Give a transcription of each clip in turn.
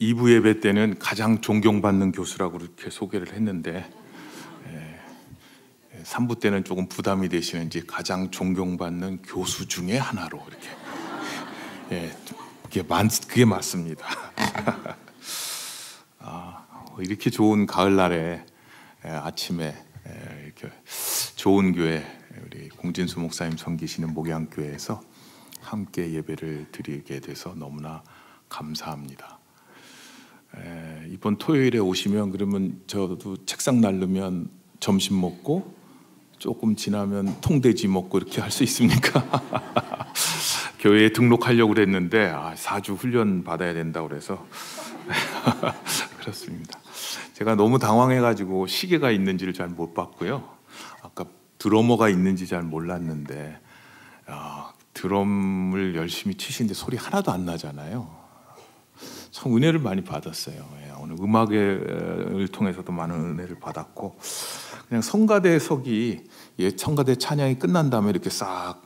2부 예배 때는 가장 존경받는 교수라고 이렇게 소개를 했는데 3부 때는 조금 부담이 되시는지 가장 존경받는 교수 중에 하나로 이렇게 예, 그게, 맞, 그게 맞습니다. 아, 이렇게 좋은 가을날에 예, 아침에 예, 이렇게 좋은 교회 우리 공진수 목사님 섬기시는 목양교회에서 함께 예배를 드리게 돼서 너무나 감사합니다. 에, 이번 토요일에 오시면 그러면 저도 책상 날르면 점심 먹고 조금 지나면 통돼지 먹고 이렇게 할 수 있습니까? 교회에 등록하려고 그랬는데 아, 4주 훈련 받아야 된다 그래서 그렇습니다. 제가 너무 당황해가지고 시계가 있는지를 잘 못 봤고요. 아까 드러머가 있는지 잘 몰랐는데 아, 드럼을 열심히 치시는데 소리 하나도 안 나잖아요. 참 은혜를 많이 받았어요. 예, 오늘 음악을 통해서도 많은 은혜를 받았고 그냥 성가대석이 예, 성가대 찬양이 끝난 다음에 이렇게 싹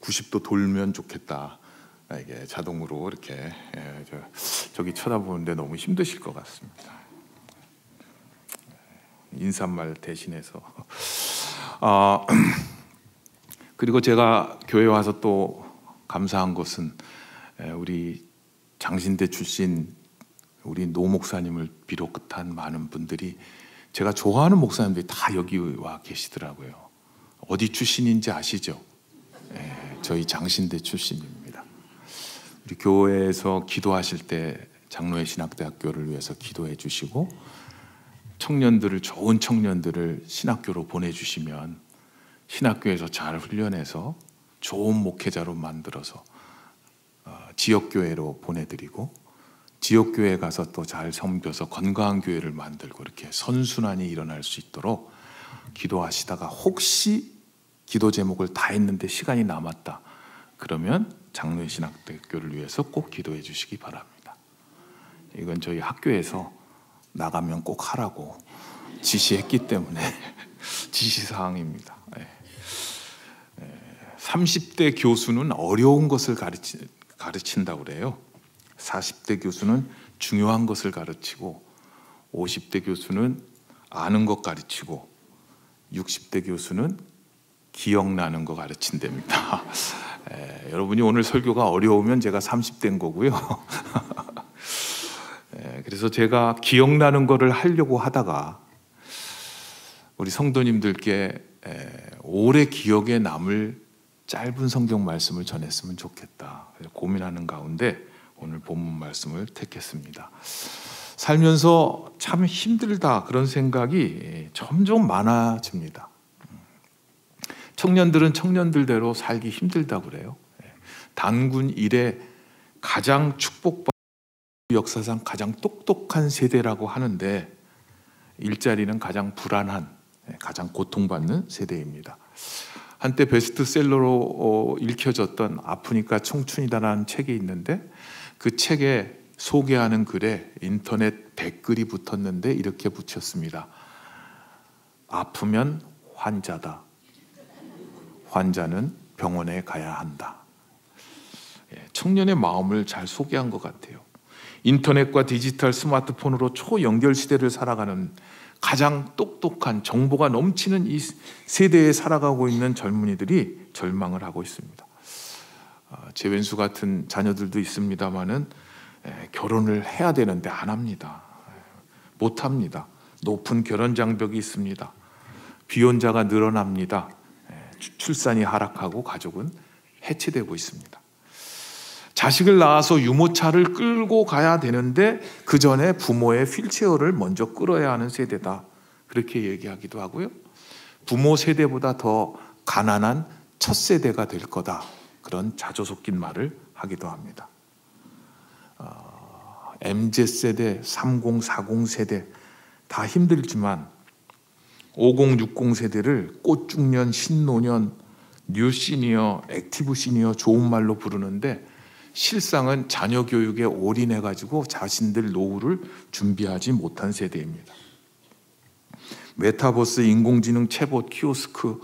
90도 돌면 좋겠다. 아, 이게 자동으로 이렇게 예, 저, 기 쳐다보는데 너무 힘드실 것 같습니다. 인사말 대신해서 아, 그리고 제가 교회 와서 또 감사한 것은 우리 장신대 출신 우리 노 목사님을 비롯한 많은 분들이 제가 좋아하는 목사님들이 다 여기 와 계시더라고요. 어디 출신인지 아시죠? 네, 저희 장신대 출신입니다. 우리 교회에서 기도하실 때 장로회 신학대학교를 위해서 기도해 주시고 청년들을 좋은 청년들을 신학교로 보내주시면 신학교에서 잘 훈련해서 좋은 목회자로 만들어서 어, 지역교회로 보내드리고 지역교회 가서 또 잘 섬겨서 건강한 교회를 만들고 이렇게 선순환이 일어날 수 있도록 기도하시다가 혹시 기도 제목을 다 했는데 시간이 남았다. 그러면 장로의 신학대교를 위해서 꼭 기도해 주시기 바랍니다. 이건 저희 학교에서 나가면 꼭 하라고 지시했기 때문에 지시사항입니다. 30대 교수는 어려운 것을 가르치, 가르친다고 그래요. 40대 교수는 중요한 것을 가르치고 50대 교수는 아는 것 가르치고 60대 교수는 기억나는 거 가르친답니다. 에, 여러분이 오늘 설교가 어려우면 제가 30대인 거고요. 에, 그래서 제가 기억나는 거를 하려고 하다가 우리 성도님들께 에, 오래 기억에 남을 짧은 성경 말씀을 전했으면 좋겠다. 고민하는 가운데 오늘 본문 말씀을 택했습니다. 살면서 참 힘들다 그런 생각이 점점 많아집니다. 청년들은 청년들대로 살기 힘들다 그래요. 단군 일에 가장 축복받 역사상 가장 똑똑한 세대라고 하는데 일자리는 가장 불안한 가장 고통받는 세대입니다. 한때 베스트셀러로 어, 읽혀졌던 아프니까 청춘이다라는 책이 있는데 그 책에 소개하는 글에 인터넷 댓글이 붙었는데 이렇게 붙였습니다. 아프면 환자다. 환자는 병원에 가야 한다. 예, 청년의 마음을 잘 소개한 것 같아요. 인터넷과 디지털 스마트폰으로 초연결 시대를 살아가는 가장 똑똑한 정보가 넘치는 이 세대에 살아가고 있는 젊은이들이 절망을 하고 있습니다. 아, 제 왼수 같은 자녀들도 있습니다만은 결혼을 해야 되는데 안 합니다. 못 합니다. 높은 결혼 장벽이 있습니다. 비혼자가 늘어납니다. 출산이 하락하고 가족은 해체되고 있습니다. 자식을 낳아서 유모차를 끌고 가야 되는데 그 전에 부모의 휠체어를 먼저 끌어야 하는 세대다. 그렇게 얘기하기도 하고요. 부모 세대보다 더 가난한 첫 세대가 될 거다. 그런 자조 섞인 말을 하기도 합니다. 어, MZ 세대, 30, 40 세대 다 힘들지만 50, 60 세대를 꽃중년, 신노년, new senior, active senior 좋은 말로 부르는데 실상은 자녀 교육에 올인해 가지고 자신들 노후를 준비하지 못한 세대입니다. 메타버스, 인공지능, 채봇, 키오스크,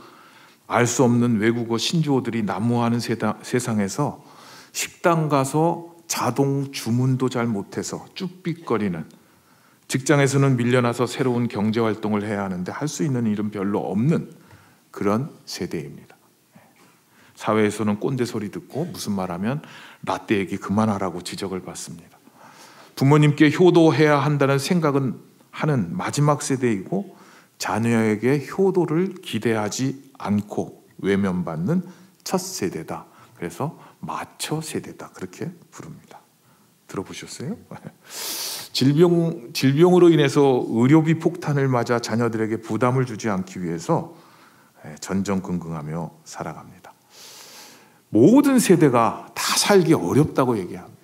알 수 없는 외국어 신조어들이 난무하는 세상에서 식당 가서 자동 주문도 잘 못해서 쭈삣거리는 직장에서는 밀려나서 새로운 경제 활동을 해야 하는데 할 수 있는 일은 별로 없는 그런 세대입니다. 사회에서는 꼰대 소리 듣고 무슨 말하면 라떼 얘기 그만하라고 지적을 받습니다. 부모님께 효도해야 한다는 생각은 하는 마지막 세대이고 자녀에게 효도를 기대하지 않고 외면받는 첫 세대다. 그래서 마처 세대다. 그렇게 부릅니다. 들어보셨어요? 질병, 질병으로 인해서 의료비 폭탄을 맞아 자녀들에게 부담을 주지 않기 위해서 예, 전전긍긍하며 살아갑니다. 모든 세대가 다 살기 어렵다고 얘기합니다.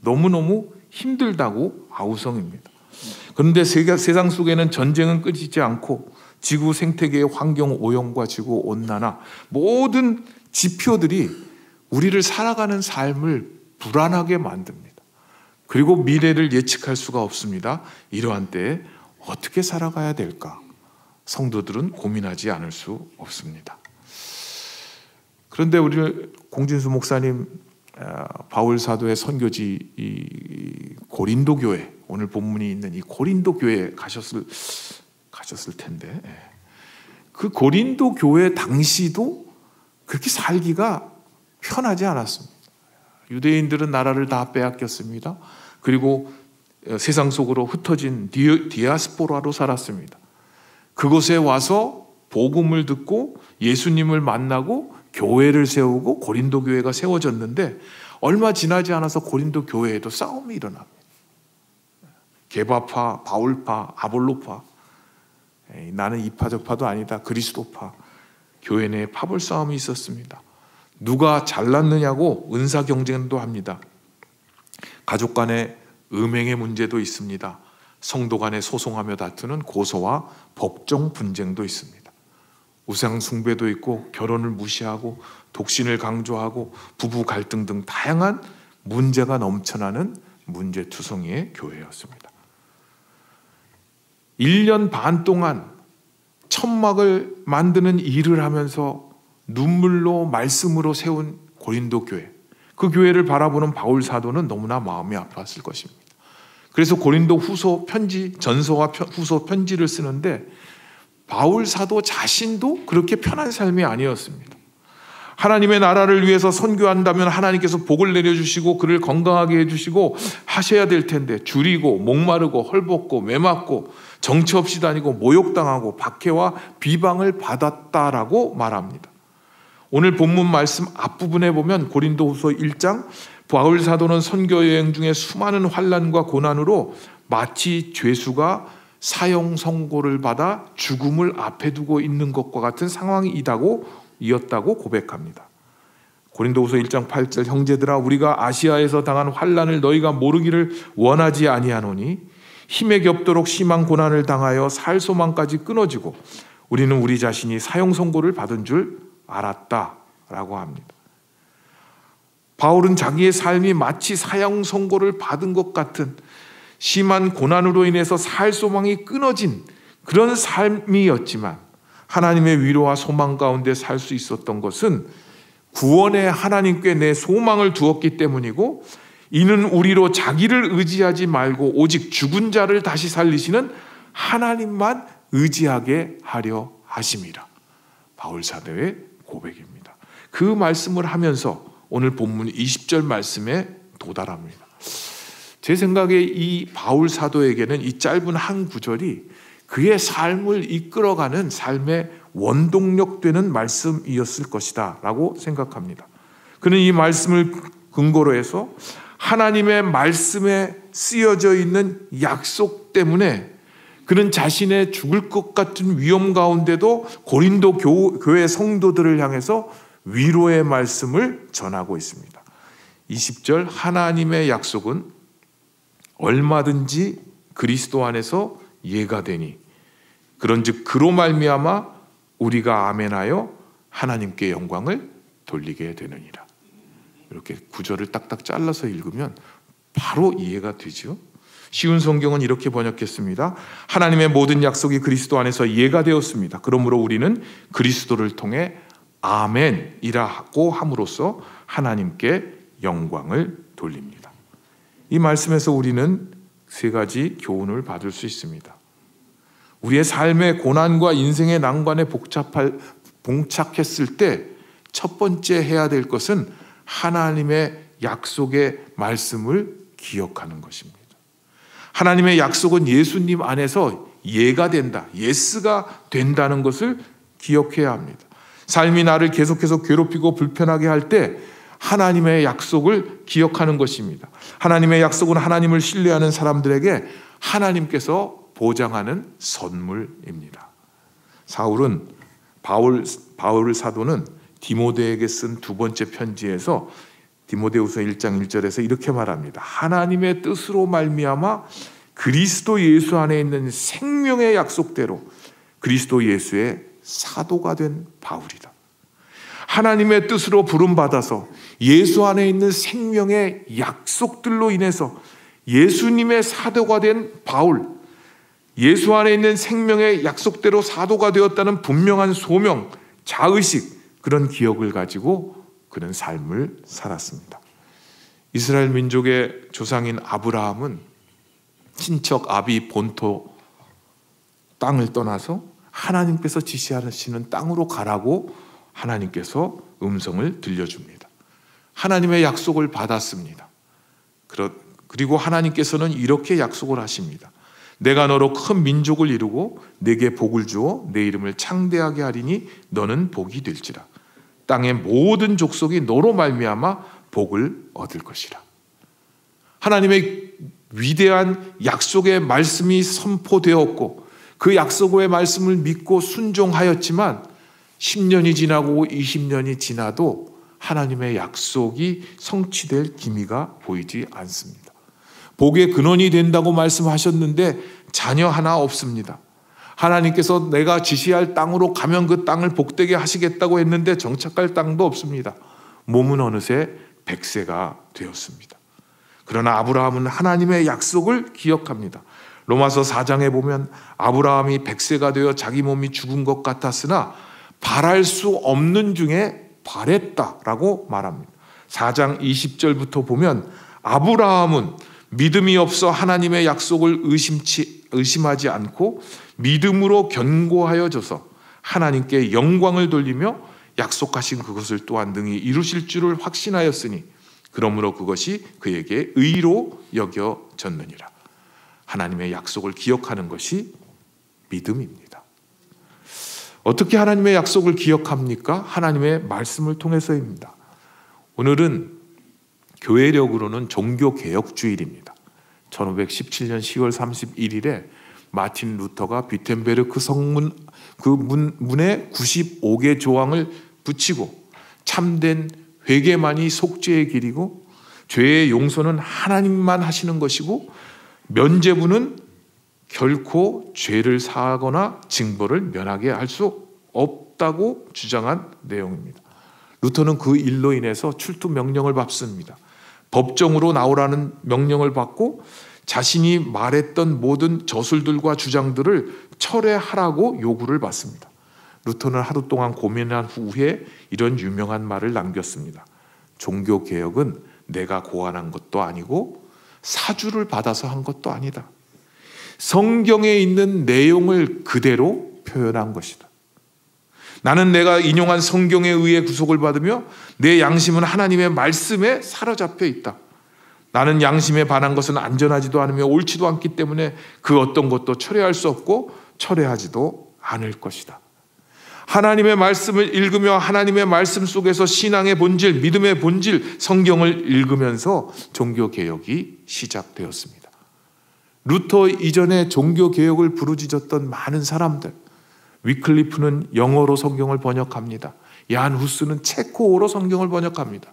너무너무 힘들다고 아우성입니다. 그런데 세상 속에는 전쟁은 끊이지 않고 지구 생태계의 환경 오염과 지구 온난화 모든 지표들이 우리를 살아가는 삶을 불안하게 만듭니다. 그리고 미래를 예측할 수가 없습니다. 이러한 때에 어떻게 살아가야 될까? 성도들은 고민하지 않을 수 없습니다. 그런데 우리 공진수 목사님 어, 바울 사도의 선교지 고린도 교회 오늘 본문이 있는 이 고린도 교회 가셨을 가셨을 텐데 예. 그 고린도 교회 당시도 그렇게 살기가 편하지 않았습니다. 유대인들은 나라를 다 빼앗겼습니다. 그리고 어, 세상 속으로 흩어진 디아스포라로 살았습니다. 그곳에 와서 복음을 듣고 예수님을 만나고 교회를 세우고 고린도 교회가 세워졌는데 얼마 지나지 않아서 고린도 교회에도 싸움이 일어납니다. 개바파, 바울파, 아볼로파. 에이, 나는 이파저파도 아니다. 그리스도파. 교회 내에 파벌 싸움이 있었습니다. 누가 잘났느냐고 은사 경쟁도 합니다. 가족 간의 음행의 문제도 있습니다. 성도 간에 소송하며 다투는 고소와 법정 분쟁도 있습니다. 우상 숭배도 있고 결혼을 무시하고 독신을 강조하고 부부 갈등 등 다양한 문제가 넘쳐나는 문제투성이의 교회였습니다. 1년 반 동안 천막을 만드는 일을 하면서 눈물로 말씀으로 세운 고린도 교회. 그 교회를 바라보는 바울 사도는 너무나 마음이 아팠을 것입니다. 그래서 고린도 후소 편지, 전서와 후소 편지를 쓰는데 바울 사도 자신도 그렇게 편한 삶이 아니었습니다. 하나님의 나라를 위해서 선교한다면 하나님께서 복을 내려주시고 그를 건강하게 해주시고 하셔야 될 텐데 줄이고 목마르고 헐벗고 매맞고 정처 없이 다니고 모욕당하고 박해와 비방을 받았다라고 말합니다. 오늘 본문 말씀 앞부분에 보면 고린도후서 1장 바울 사도는 선교 여행 중에 수많은 환란과 고난으로 마치 죄수가 사형 선고를 받아 죽음을 앞에 두고 있는 것과 같은 상황이다고 이었다고 고백합니다. 고린도후서 1장 8절 형제들아 우리가 아시아에서 당한 환란을 너희가 모르기를 원하지 아니하노니 힘에 겹도록 심한 고난을 당하여 살 소망까지 끊어지고 우리는 우리 자신이 사형 선고를 받은 줄 알았다라고 합니다. 바울은 자기의 삶이 마치 사형 선고를 받은 것 같은 심한 고난으로 인해서 살 소망이 끊어진 그런 삶이었지만 하나님의 위로와 소망 가운데 살 수 있었던 것은 구원의 하나님께 내 소망을 두었기 때문이고 이는 우리로 자기를 의지하지 말고 오직 죽은 자를 다시 살리시는 하나님만 의지하게 하려 하심이라. 바울 사도의 고백입니다. 그 말씀을 하면서 오늘 본문 20절 말씀에 도달합니다. 제 생각에 이 바울 사도에게는 이 짧은 한 구절이 그의 삶을 이끌어가는 삶의 원동력 되는 말씀이었을 것이다 라고 생각합니다. 그는 이 말씀을 근거로 해서 하나님의 말씀에 쓰여져 있는 약속 때문에 그는 자신의 죽을 것 같은 위험 가운데도 고린도 교회 성도들을 향해서 위로의 말씀을 전하고 있습니다. 20절 하나님의 약속은 얼마든지 그리스도 안에서 예가 되니 그런즉 그로 말미암아 우리가 아멘하여 하나님께 영광을 돌리게 되느니라. 이렇게 구절을 딱딱 잘라서 읽으면 바로 이해가 되죠. 쉬운 성경은 이렇게 번역했습니다. 하나님의 모든 약속이 그리스도 안에서 예가 되었습니다. 그러므로 우리는 그리스도를 통해 아멘이라고 함으로써 하나님께 영광을 돌립니다. 이 말씀에서 우리는 세 가지 교훈을 받을 수 있습니다. 우리의 삶의 고난과 인생의 난관에 복잡할, 봉착했을 때 첫 번째 해야 될 것은 하나님의 약속의 말씀을 기억하는 것입니다. 하나님의 약속은 예수님 안에서 예가 된다, yes가 된다는 것을 기억해야 합니다. 삶이 나를 계속해서 괴롭히고 불편하게 할 때 하나님의 약속을 기억하는 것입니다. 하나님의 약속은 하나님을 신뢰하는 사람들에게 하나님께서 보장하는 선물입니다. 사울은 바울 바울 사도는 디모데에게 쓴 두 번째 편지에서 디모데후서 1장 1절에서 이렇게 말합니다. 하나님의 뜻으로 말미암아 그리스도 예수 안에 있는 생명의 약속대로 그리스도 예수의 사도가 된 바울이다. 하나님의 뜻으로 부름 받아서 예수 안에 있는 생명의 약속들로 인해서 예수님의 사도가 된 바울, 예수 안에 있는 생명의 약속대로 사도가 되었다는 분명한 소명, 자의식, 그런 기억을 가지고 그는 삶을 살았습니다. 이스라엘 민족의 조상인 아브라함은 친척 아비 본토 땅을 떠나서 하나님께서 지시하시는 땅으로 가라고 하나님께서 음성을 들려줍니다. 하나님의 약속을 받았습니다. 그리고 하나님께서는 이렇게 약속을 하십니다. 내가 너로 큰 민족을 이루고 내게 복을 주어 내 이름을 창대하게 하리니 너는 복이 될지라. 땅의 모든 족속이 너로 말미암아 복을 얻을 것이라. 하나님의 위대한 약속의 말씀이 선포되었고 그 약속의 말씀을 믿고 순종하였지만 10년이 지나고 20년이 지나도 하나님의 약속이 성취될 기미가 보이지 않습니다. 복의 근원이 된다고 말씀하셨는데 자녀 하나 없습니다. 하나님께서 내가 지시할 땅으로 가면 그 땅을 복되게 하시겠다고 했는데 정착할 땅도 없습니다. 몸은 어느새 백세가 되었습니다. 그러나 아브라함은 하나님의 약속을 기억합니다. 로마서 4장에 보면 아브라함이 백세가 되어 자기 몸이 죽은 것 같았으나 바랄 수 없는 중에 바랬다라고 말합니다. 4장 20절부터 보면 아브라함은 믿음이 없어 하나님의 약속을 의심치, 의심하지 않고 믿음으로 견고하여져서 하나님께 영광을 돌리며 약속하신 그것을 또한 능히 이루실 줄을 확신하였으니 그러므로 그것이 그에게 의로 여겨졌느니라. 하나님의 약속을 기억하는 것이 믿음입니다. 어떻게 하나님의 약속을 기억합니까? 하나님의 말씀을 통해서입니다. 오늘은 교회력으로는 종교개혁주일입니다. 1517년 10월 31일에 마틴 루터가 비텐베르크 성문 그 문, 문에 95개 조항을 붙이고 참된 회개만이 속죄의 길이고 죄의 용서는 하나님만 하시는 것이고 면죄부는 결코 죄를 사하거나 징벌을 면하게 할 수 없다고 주장한 내용입니다. 루터는 그 일로 인해서 출두 명령을 받습니다. 법정으로 나오라는 명령을 받고 자신이 말했던 모든 저술들과 주장들을 철회하라고 요구를 받습니다. 루터는 하루 동안 고민한 후에 이런 유명한 말을 남겼습니다. 종교 개혁은 내가 고안한 것도 아니고 사주를 받아서 한 것도 아니다. 성경에 있는 내용을 그대로 표현한 것이다. 나는 내가 인용한 성경에 의해 구속을 받으며 내 양심은 하나님의 말씀에 사로잡혀 있다. 나는 양심에 반한 것은 안전하지도 않으며 옳지도 않기 때문에 그 어떤 것도 철회할 수 없고 철회하지도 않을 것이다. 하나님의 말씀을 읽으며 하나님의 말씀 속에서 신앙의 본질, 믿음의 본질, 성경을 읽으면서 종교 개혁이 시작되었습니다. 루터 이전에 종교 개혁을 부르짖었던 많은 사람들, 위클리프는 영어로 성경을 번역합니다. 얀 후스는 체코어로 성경을 번역합니다.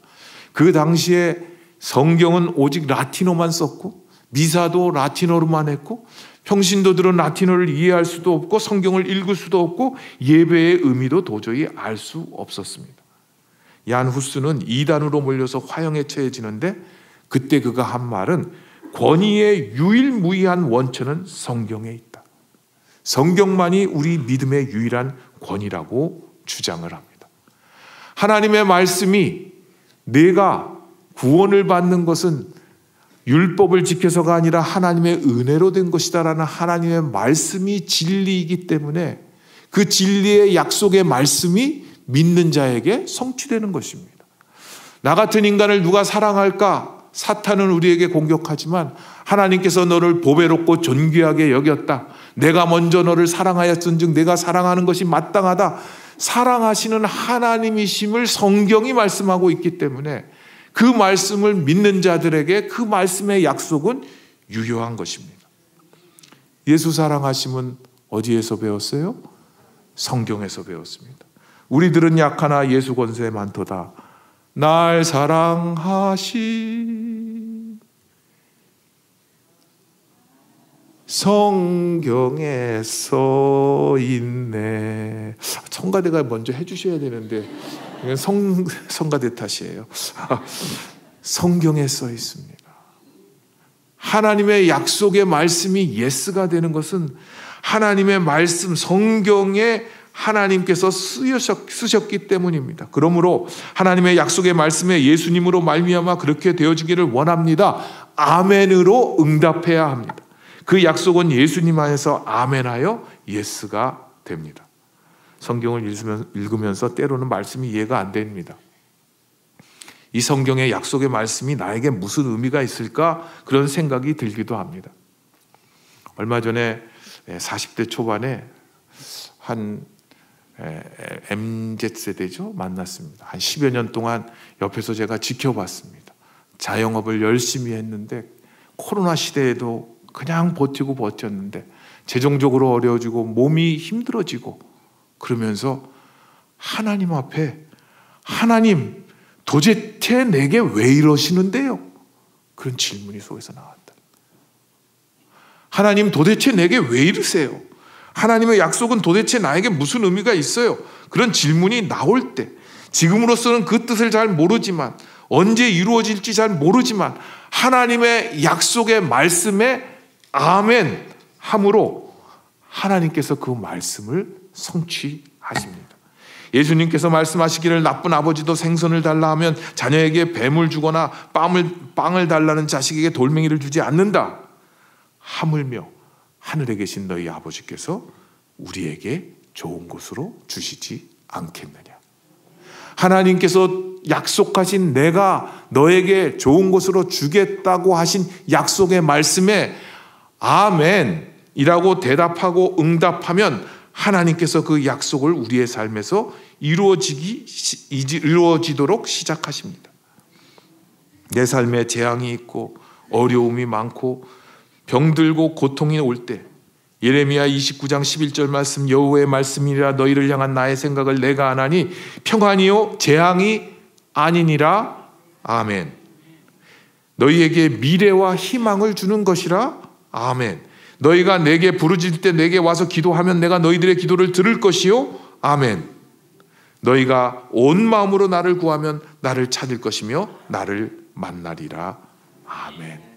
그 당시에 성경은 오직 라틴어만 썼고 미사도 라틴어로만 했고 평신도들은 라틴어를 이해할 수도 없고 성경을 읽을 수도 없고 예배의 의미도 도저히 알 수 없었습니다. 얀 후스는 이단으로 몰려서 화형에 처해지는데 그때 그가 한 말은 권위의 유일무이한 원천은 성경에 있다. 성경만이 우리 믿음의 유일한 권위라고 주장을 합니다. 하나님의 말씀이 내가 구원을 받는 것은 율법을 지켜서가 아니라 하나님의 은혜로 된 것이다라는 하나님의 말씀이 진리이기 때문에 그 진리의 약속의 말씀이 믿는 자에게 성취되는 것입니다. 나 같은 인간을 누가 사랑할까? 사탄은 우리에게 공격하지만 하나님께서 너를 보배롭고 존귀하게 여겼다. 내가 먼저 너를 사랑하였은즉 내가 사랑하는 것이 마땅하다. 사랑하시는 하나님이심을 성경이 말씀하고 있기 때문에 그 말씀을 믿는 자들에게 그 말씀의 약속은 유효한 것입니다. 예수 사랑하심은 어디에서 배웠어요? 성경에서 배웠습니다. 우리들은 약하나 예수 권세 많도다. 날 사랑하시 성경에 써 있네. 성가대가 먼저 해주셔야 되는데 성 성가대 탓이에요. 성경에 써 있습니다. 하나님의 약속의 말씀이 yes가 되는 것은 하나님의 말씀 성경에 하나님께서 쓰셨기 때문입니다. 그러므로 하나님의 약속의 말씀에 예수님으로 말미암아 그렇게 되어지기를 원합니다. 아멘으로 응답해야 합니다. 그 약속은 예수님 안에서 아멘하여 yes가 됩니다. 성경을 읽으면서 때로는 말씀이 이해가 안 됩니다. 이 성경의 약속의 말씀이 나에게 무슨 의미가 있을까 그런 생각이 들기도 합니다. 얼마 전에 40대 초반에 한 MZ 세대죠 만났습니다. 한 10여 년 동안 옆에서 제가 지켜봤습니다. 자영업을 열심히 했는데 코로나 시대에도 그냥 버티고 버텼는데 재정적으로 어려워지고 몸이 힘들어지고 그러면서 하나님 앞에 하나님 도대체 내게 왜 이러시는데요? 그런 질문이 속에서 나왔다. 하나님 도대체 내게 왜 이러세요? 하나님의 약속은 도대체 나에게 무슨 의미가 있어요? 그런 질문이 나올 때 지금으로서는 그 뜻을 잘 모르지만 언제 이루어질지 잘 모르지만 하나님의 약속의 말씀에 아멘 함으로 하나님께서 그 말씀을 성취하십니다. 예수님께서 말씀하시기를 나쁜 아버지도 생선을 달라 하면 자녀에게 뱀을 주거나 빵을, 빵을 달라는 자식에게 돌멩이를 주지 않는다. 하물며 하늘에 계신 너희 아버지께서 우리에게 좋은 곳으로 주시지 않겠느냐. 하나님께서 약속하신 내가 너에게 좋은 곳으로 주겠다고 하신 약속의 말씀에 아멘이라고 대답하고 응답하면 하나님께서 그 약속을 우리의 삶에서 이루어지기 이루어지도록 시작하십니다. 내 삶에 재앙이 있고 어려움이 많고 병들고 고통이 올 때 예레미야 29장 11절 말씀 여호와의 말씀이라 너희를 향한 나의 생각을 내가 안 하니 평안이요 재앙이 아니니라 아멘. 너희에게 미래와 희망을 주는 것이라 아멘. 너희가 내게 부르짖을 때 내게 와서 기도하면 내가 너희들의 기도를 들을 것이요 아멘. 너희가 온 마음으로 나를 구하면 나를 찾을 것이며 나를 만나리라 아멘.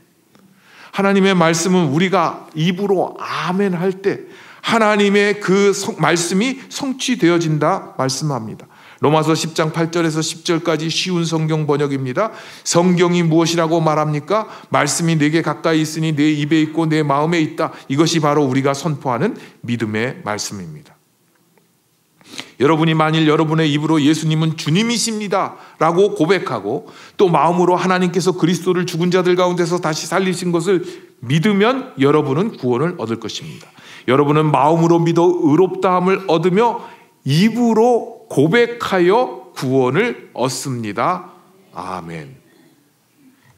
하나님의 말씀은 우리가 입으로 아멘 할 때 하나님의 그 말씀이 성취되어진다 말씀합니다. 로마서 10장 8절에서 10절까지 쉬운 성경 번역입니다. 성경이 무엇이라고 말합니까? 말씀이 내게 가까이 있으니 내 입에 있고 내 마음에 있다. 이것이 바로 우리가 선포하는 믿음의 말씀입니다. 여러분이 만일 여러분의 입으로 예수님은 주님이십니다. 라고 고백하고 또 마음으로 하나님께서 그리스도를 죽은 자들 가운데서 다시 살리신 것을 믿으면 여러분은 구원을 얻을 것입니다. 여러분은 마음으로 믿어 의롭다함을 얻으며 입으로 고백하여 구원을 얻습니다. 아멘.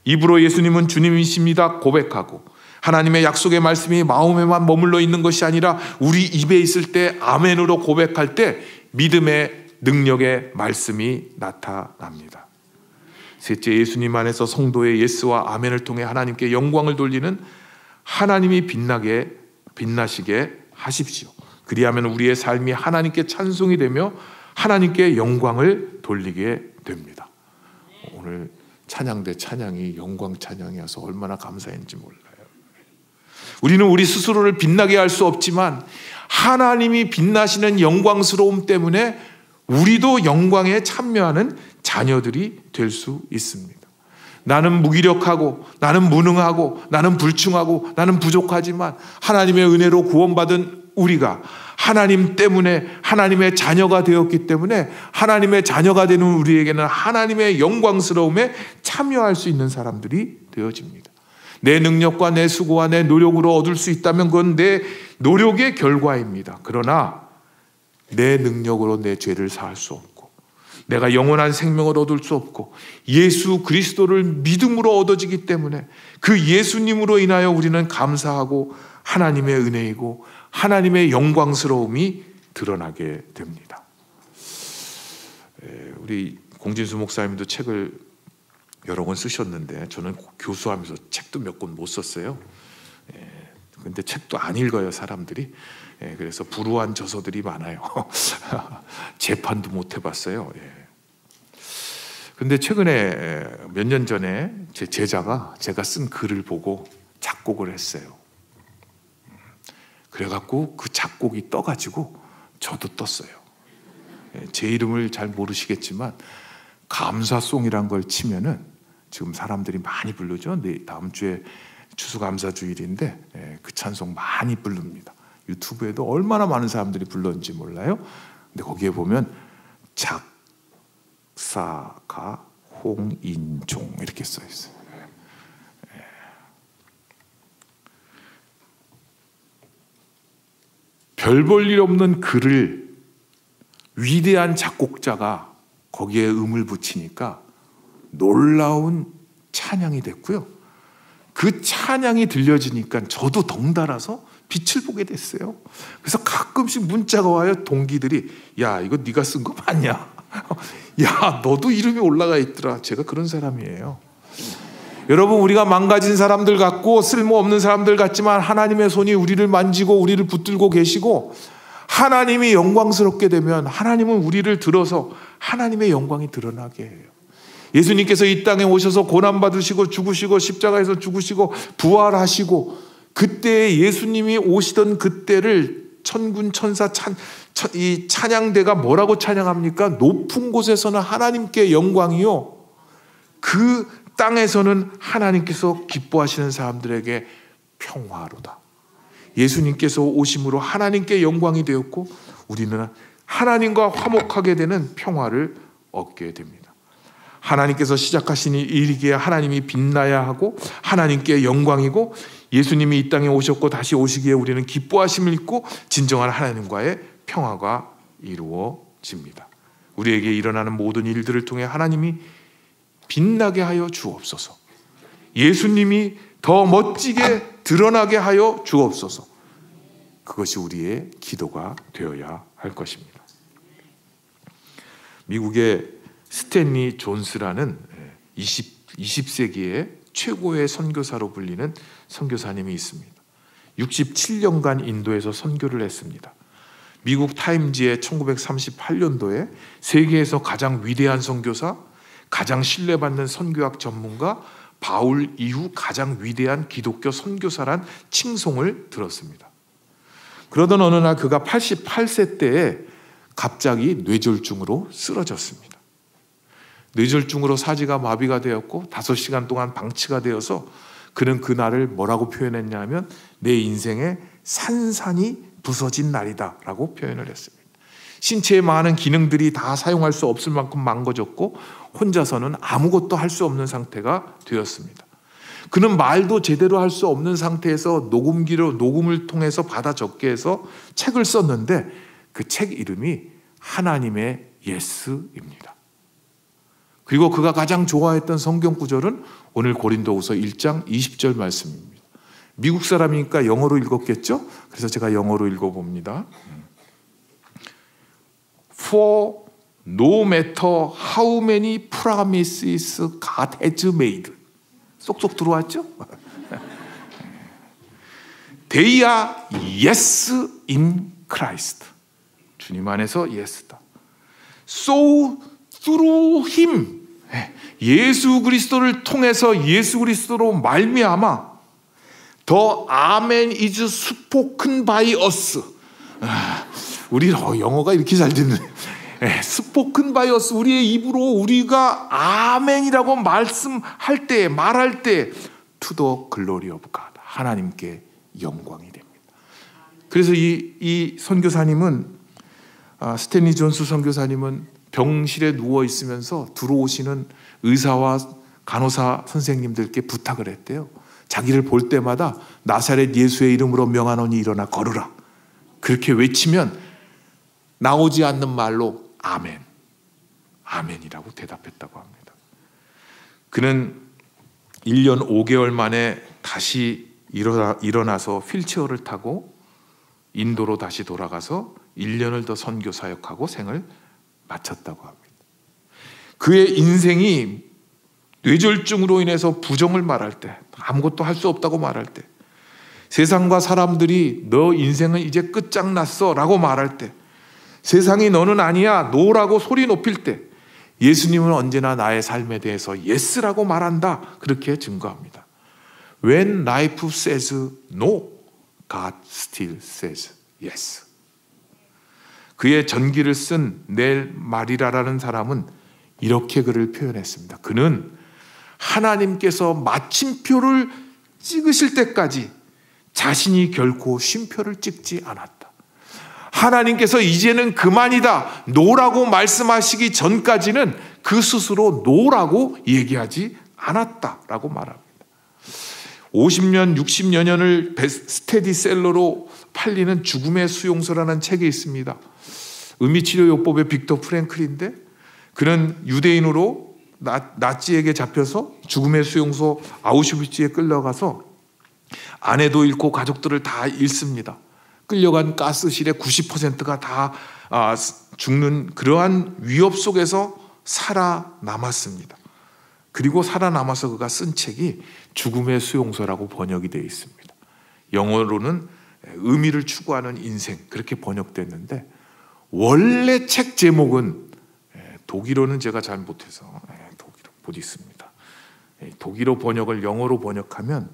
입으로 예수님은 주님이십니다. 고백하고 하나님의 약속의 말씀이 마음에만 머물러 있는 것이 아니라 우리 입에 있을 때 아멘으로 고백할 때 믿음의 능력의 말씀이 나타납니다. 셋째, 예수님 안에서 성도의 예스와 아멘을 통해 하나님께 영광을 돌리는 하나님이 빛나게 빛나시게 하십시오. 그리하면 우리의 삶이 하나님께 찬송이 되며 하나님께 영광을 돌리게 됩니다. 오늘 찬양대 찬양이 영광 찬양이어서 얼마나 감사했는지 몰라요. 우리는 우리 스스로를 빛나게 할 수 없지만 하나님이 빛나시는 영광스러움 때문에 우리도 영광에 참여하는 자녀들이 될 수 있습니다. 나는 무기력하고 나는 무능하고 나는 불충하고 나는 부족하지만 하나님의 은혜로 구원받은 우리가 하나님 때문에 하나님의 자녀가 되었기 때문에 하나님의 자녀가 되는 우리에게는 하나님의 영광스러움에 참여할 수 있는 사람들이 되어집니다. 내 능력과 내 수고와 내 노력으로 얻을 수 있다면 그건 내 노력의 결과입니다. 그러나 내 능력으로 내 죄를 사할 수 없고 내가 영원한 생명을 얻을 수 없고 예수 그리스도를 믿음으로 얻어지기 때문에 그 예수님으로 인하여 우리는 감사하고 하나님의 은혜이고 하나님의 영광스러움이 드러나게 됩니다. 우리 공진수 목사님도 책을 여러 권 쓰셨는데 저는 교수하면서 책도 몇 권 못 썼어요. 근데 책도 안 읽어요 사람들이. 그래서 불우한 저서들이 많아요. 재판도 못 해봤어요. 근데 최근에 몇 년 전에 제 제자가 제가 쓴 글을 보고 작곡을 했어요. 그래갖고 그 작곡이 떠가지고 저도 떴어요. 예, 제 이름을 잘 모르시겠지만 감사송이란 걸 치면은 지금 사람들이 많이 부르죠. 네, 다음 주에 추수감사 주일인데 예, 그 찬송 많이 부릅니다. 유튜브에도 얼마나 많은 사람들이 불렀는지 몰라요. 근데 거기에 보면 작 작사가 홍인종 이렇게 써 있어요. 예. 별볼 일 없는 글을 위대한 작곡자가 거기에 음을 붙이니까 놀라운 찬양이 됐고요. 그 찬양이 들려지니까 저도 덩달아서 빛을 보게 됐어요. 그래서 가끔씩 문자가 와요. 동기들이 야 이거 네가 쓴 거 맞냐? 야, 너도 이름이 올라가 있더라. 제가 그런 사람이에요. 여러분, 우리가 망가진 사람들 같고 쓸모없는 사람들 같지만 하나님의 손이 우리를 만지고 우리를 붙들고 계시고 하나님이 영광스럽게 되면 하나님은 우리를 들어서 하나님의 영광이 드러나게 해요. 예수님께서 이 땅에 오셔서 고난받으시고 죽으시고 십자가에서 죽으시고 부활하시고 그때 예수님이 오시던 그때를 천군 천사 찬, 이 찬양대가 뭐라고 찬양합니까? 높은 곳에서는 하나님께 영광이요. 그 땅에서는 하나님께서 기뻐하시는 사람들에게 평화로다. 예수님께서 오심으로 하나님께 영광이 되었고 우리는 하나님과 화목하게 되는 평화를 얻게 됩니다. 하나님께서 시작하신 일이기에 하나님이 빛나야 하고 하나님께 영광이고 예수님이 이 땅에 오셨고 다시 오시기에 우리는 기뻐하심을 잊고 진정한 하나님과의 평화가 이루어집니다. 우리에게 일어나는 모든 일들을 통해 하나님이 빛나게 하여 주옵소서. 예수님이 더 멋지게 드러나게 하여 주옵소서. 그것이 우리의 기도가 되어야 할 것입니다. 미국의 스탠리 존스라는 20, 20세기의 최고의 선교사로 불리는 선교사님이 있습니다. 67년간 인도에서 선교를 했습니다. 미국 타임지의 1938년도에 세계에서 가장 위대한 선교사, 가장 신뢰받는 선교학 전문가, 바울 이후 가장 위대한 기독교 선교사란 칭송을 들었습니다. 그러던 어느 날 그가 88세 때에 갑자기 뇌졸중으로 쓰러졌습니다. 뇌졸중으로 사지가 마비가 되었고 5시간 동안 방치가 되어서 그는 그 날을 뭐라고 표현했냐면 내 인생의 산산이 부서진 날이다 라고 표현을 했습니다. 신체의 많은 기능들이 다 사용할 수 없을 만큼 망가졌고 혼자서는 아무것도 할 수 없는 상태가 되었습니다. 그는 말도 제대로 할 수 없는 상태에서 녹음기로 녹음을 통해서 받아 적게 해서 책을 썼는데 그 책 이름이 하나님의 예스입니다. 그리고 그가 가장 좋아했던 성경 구절은 오늘 고린도후서 1장 20절 말씀입니다. 미국 사람이니까 영어로 읽었겠죠? 그래서 제가 영어로 읽어봅니다. For no matter how many promises God has made. 쏙쏙 들어왔죠? They are yes in Christ. 주님 안에서 yes다. So through him. 예수 그리스도를 통해서 예수 그리스도로 말미암아 The Amen is spoken by us. 아, 우리 어, 영어가 이렇게 잘 듣는. 예, spoken by us 우리의 입으로 우리가 아멘이라고 말씀할 때 말할 때 to the glory of God 하나님께 영광이 됩니다. 그래서 이, 이 선교사님은 아, 스탠리 존스 선교사님은 병실에 누워 있으면서 들어오시는 의사와 간호사 선생님들께 부탁을 했대요. 자기를 볼 때마다 나사렛 예수의 이름으로 명하노니 일어나 걸으라. 그렇게 외치면 나오지 않는 말로 아멘. 아멘이라고 대답했다고 합니다. 그는 1년 5개월 만에 다시 일어나, 일어나서 휠체어를 타고 인도로 다시 돌아가서 1년을 더 선교 사역하고 생을 마쳤다고 합니다. 그의 인생이 뇌졸중으로 인해서 부정을 말할 때, 아무것도 할 수 없다고 말할 때, 세상과 사람들이 너 인생은 이제 끝장났어 라고 말할 때, 세상이 너는 아니야 no라고 소리 높일 때, 예수님은 언제나 나의 삶에 대해서 yes라고 말한다. 그렇게 증거합니다. When life says no, God still says yes. 그의 전기를 쓴 넬 마리라라는 사람은 이렇게 그를 표현했습니다. 그는 하나님께서 마침표를 찍으실 때까지 자신이 결코 쉼표를 찍지 않았다. 하나님께서 이제는 그만이다. no라고 말씀하시기 전까지는 그 스스로 no라고 얘기하지 않았다라고 말합니다. 50년, 60여 년을 스테디셀러로 팔리는 죽음의 수용소라는 책이 있습니다. 의미치료요법의 빅터 프랭클인데 그는 유대인으로 나, 치에게 잡혀서 죽음의 수용소 아우슈비츠에 끌려가서 아내도 잃고 가족들을 다 잃습니다. 끌려간 가스실의 90%가 다 아, 죽는 그러한 위협 속에서 살아남았습니다. 그리고 살아남아서 그가 쓴 책이 죽음의 수용소라고 번역이 되어 있습니다. 영어로는 의미를 추구하는 인생 그렇게 번역됐는데 원래 책 제목은 독일어는 제가 잘 못해서 독일어 못 읽습니다. 독일어 번역을 영어로 번역하면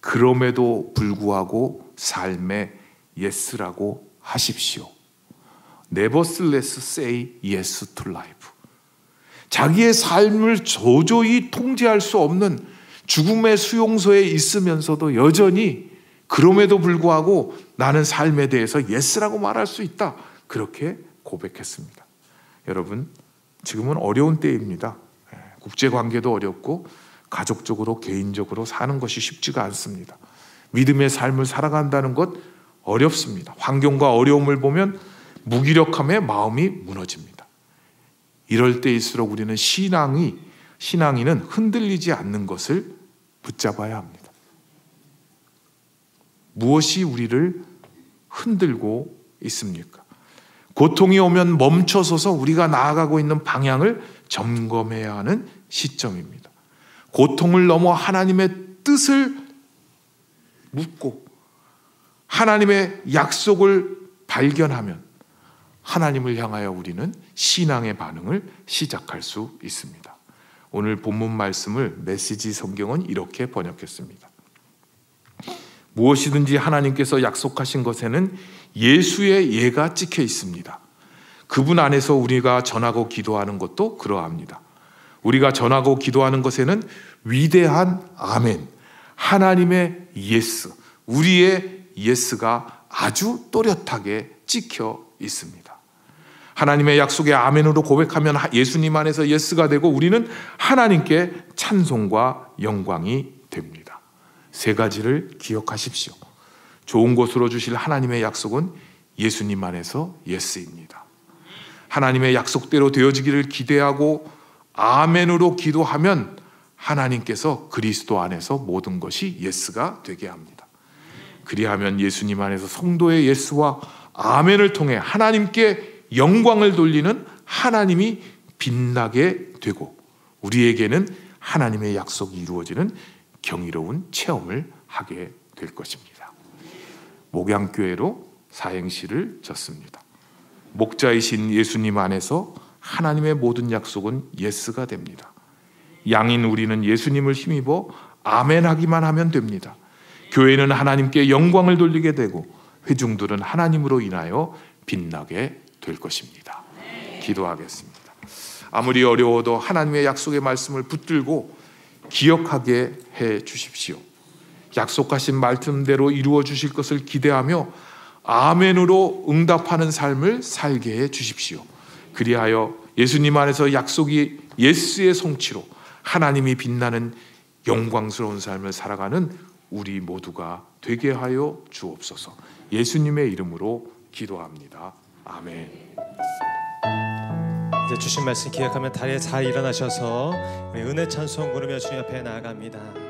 그럼에도 불구하고 삶에 yes라고 하십시오. Nevertheless say yes to life. 자기의 삶을 도저히 통제할 수 없는 죽음의 수용소에 있으면서도 여전히 그럼에도 불구하고 나는 삶에 대해서 yes라고 말할 수 있다. 그렇게 고백했습니다. 여러분, 지금은 어려운 때입니다. 예, 국제 관계도 어렵고 가족적으로 개인적으로 사는 것이 쉽지가 않습니다. 믿음의 삶을 살아간다는 것 어렵습니다. 환경과 어려움을 보면 무기력함에 마음이 무너집니다. 이럴 때일수록 우리는 신앙이 신앙인은 흔들리지 않는 것을 붙잡아야 합니다. 무엇이 우리를 흔들고 있습니까? 고통이 오면 멈춰서서 우리가 나아가고 있는 방향을 점검해야 하는 시점입니다. 고통을 넘어 하나님의 뜻을 묻고 하나님의 약속을 발견하면 하나님을 향하여 우리는 신앙의 반응을 시작할 수 있습니다. 오늘 본문 말씀을 메시지 성경은 이렇게 번역했습니다. 무엇이든지 하나님께서 약속하신 것에는 예수의 예가 찍혀 있습니다. 그분 안에서 우리가 전하고 기도하는 것도 그러합니다. 우리가 전하고 기도하는 것에는 위대한 아멘, 하나님의 yes, 우리의 yes가 아주 또렷하게 찍혀 있습니다. 하나님의 약속의 아멘으로 고백하면 예수님 안에서 yes가 되고 우리는 하나님께 찬송과 영광이 됩니다. 세 가지를 기억하십시오. 좋은 곳으로 주실 하나님의 약속은 예수님 안에서 yes입니다. 하나님의 약속대로 되어지기를 기대하고 아멘으로 기도하면 하나님께서 그리스도 안에서 모든 것이 yes가 되게 합니다. 그리하면 예수님 안에서 성도의 yes와 아멘을 통해 하나님께 영광을 돌리는 하나님이 빛나게 되고 우리에게는 하나님의 약속이 이루어지는 경이로운 체험을 하게 될 것입니다. 목양교회로 사행시를 졌습니다. 목자이신 예수님 안에서 하나님의 모든 약속은 yes가 됩니다. 양인 우리는 예수님을 힘입어 아멘 하기만 하면 됩니다. 교회는 하나님께 영광을 돌리게 되고 회중들은 하나님으로 인하여 빛나게 될 것입니다. 기도하겠습니다. 아무리 어려워도 하나님의 약속의 말씀을 붙들고 기억하게 해 주십시오. 약속하신 말씀대로 이루어 주실 것을 기대하며 아멘으로 응답하는 삶을 살게 해 주십시오. 그리하여 예수님 안에서 약속이 예수의 성취로 하나님이 빛나는 영광스러운 삶을 살아가는 우리 모두가 되게 하여 주옵소서. 예수님의 이름으로 기도합니다. 아멘. 이제 주신 말씀 기억하면 다리에 잘 일어나셔서 은혜 찬송 부르며 주님 앞에 나아갑니다.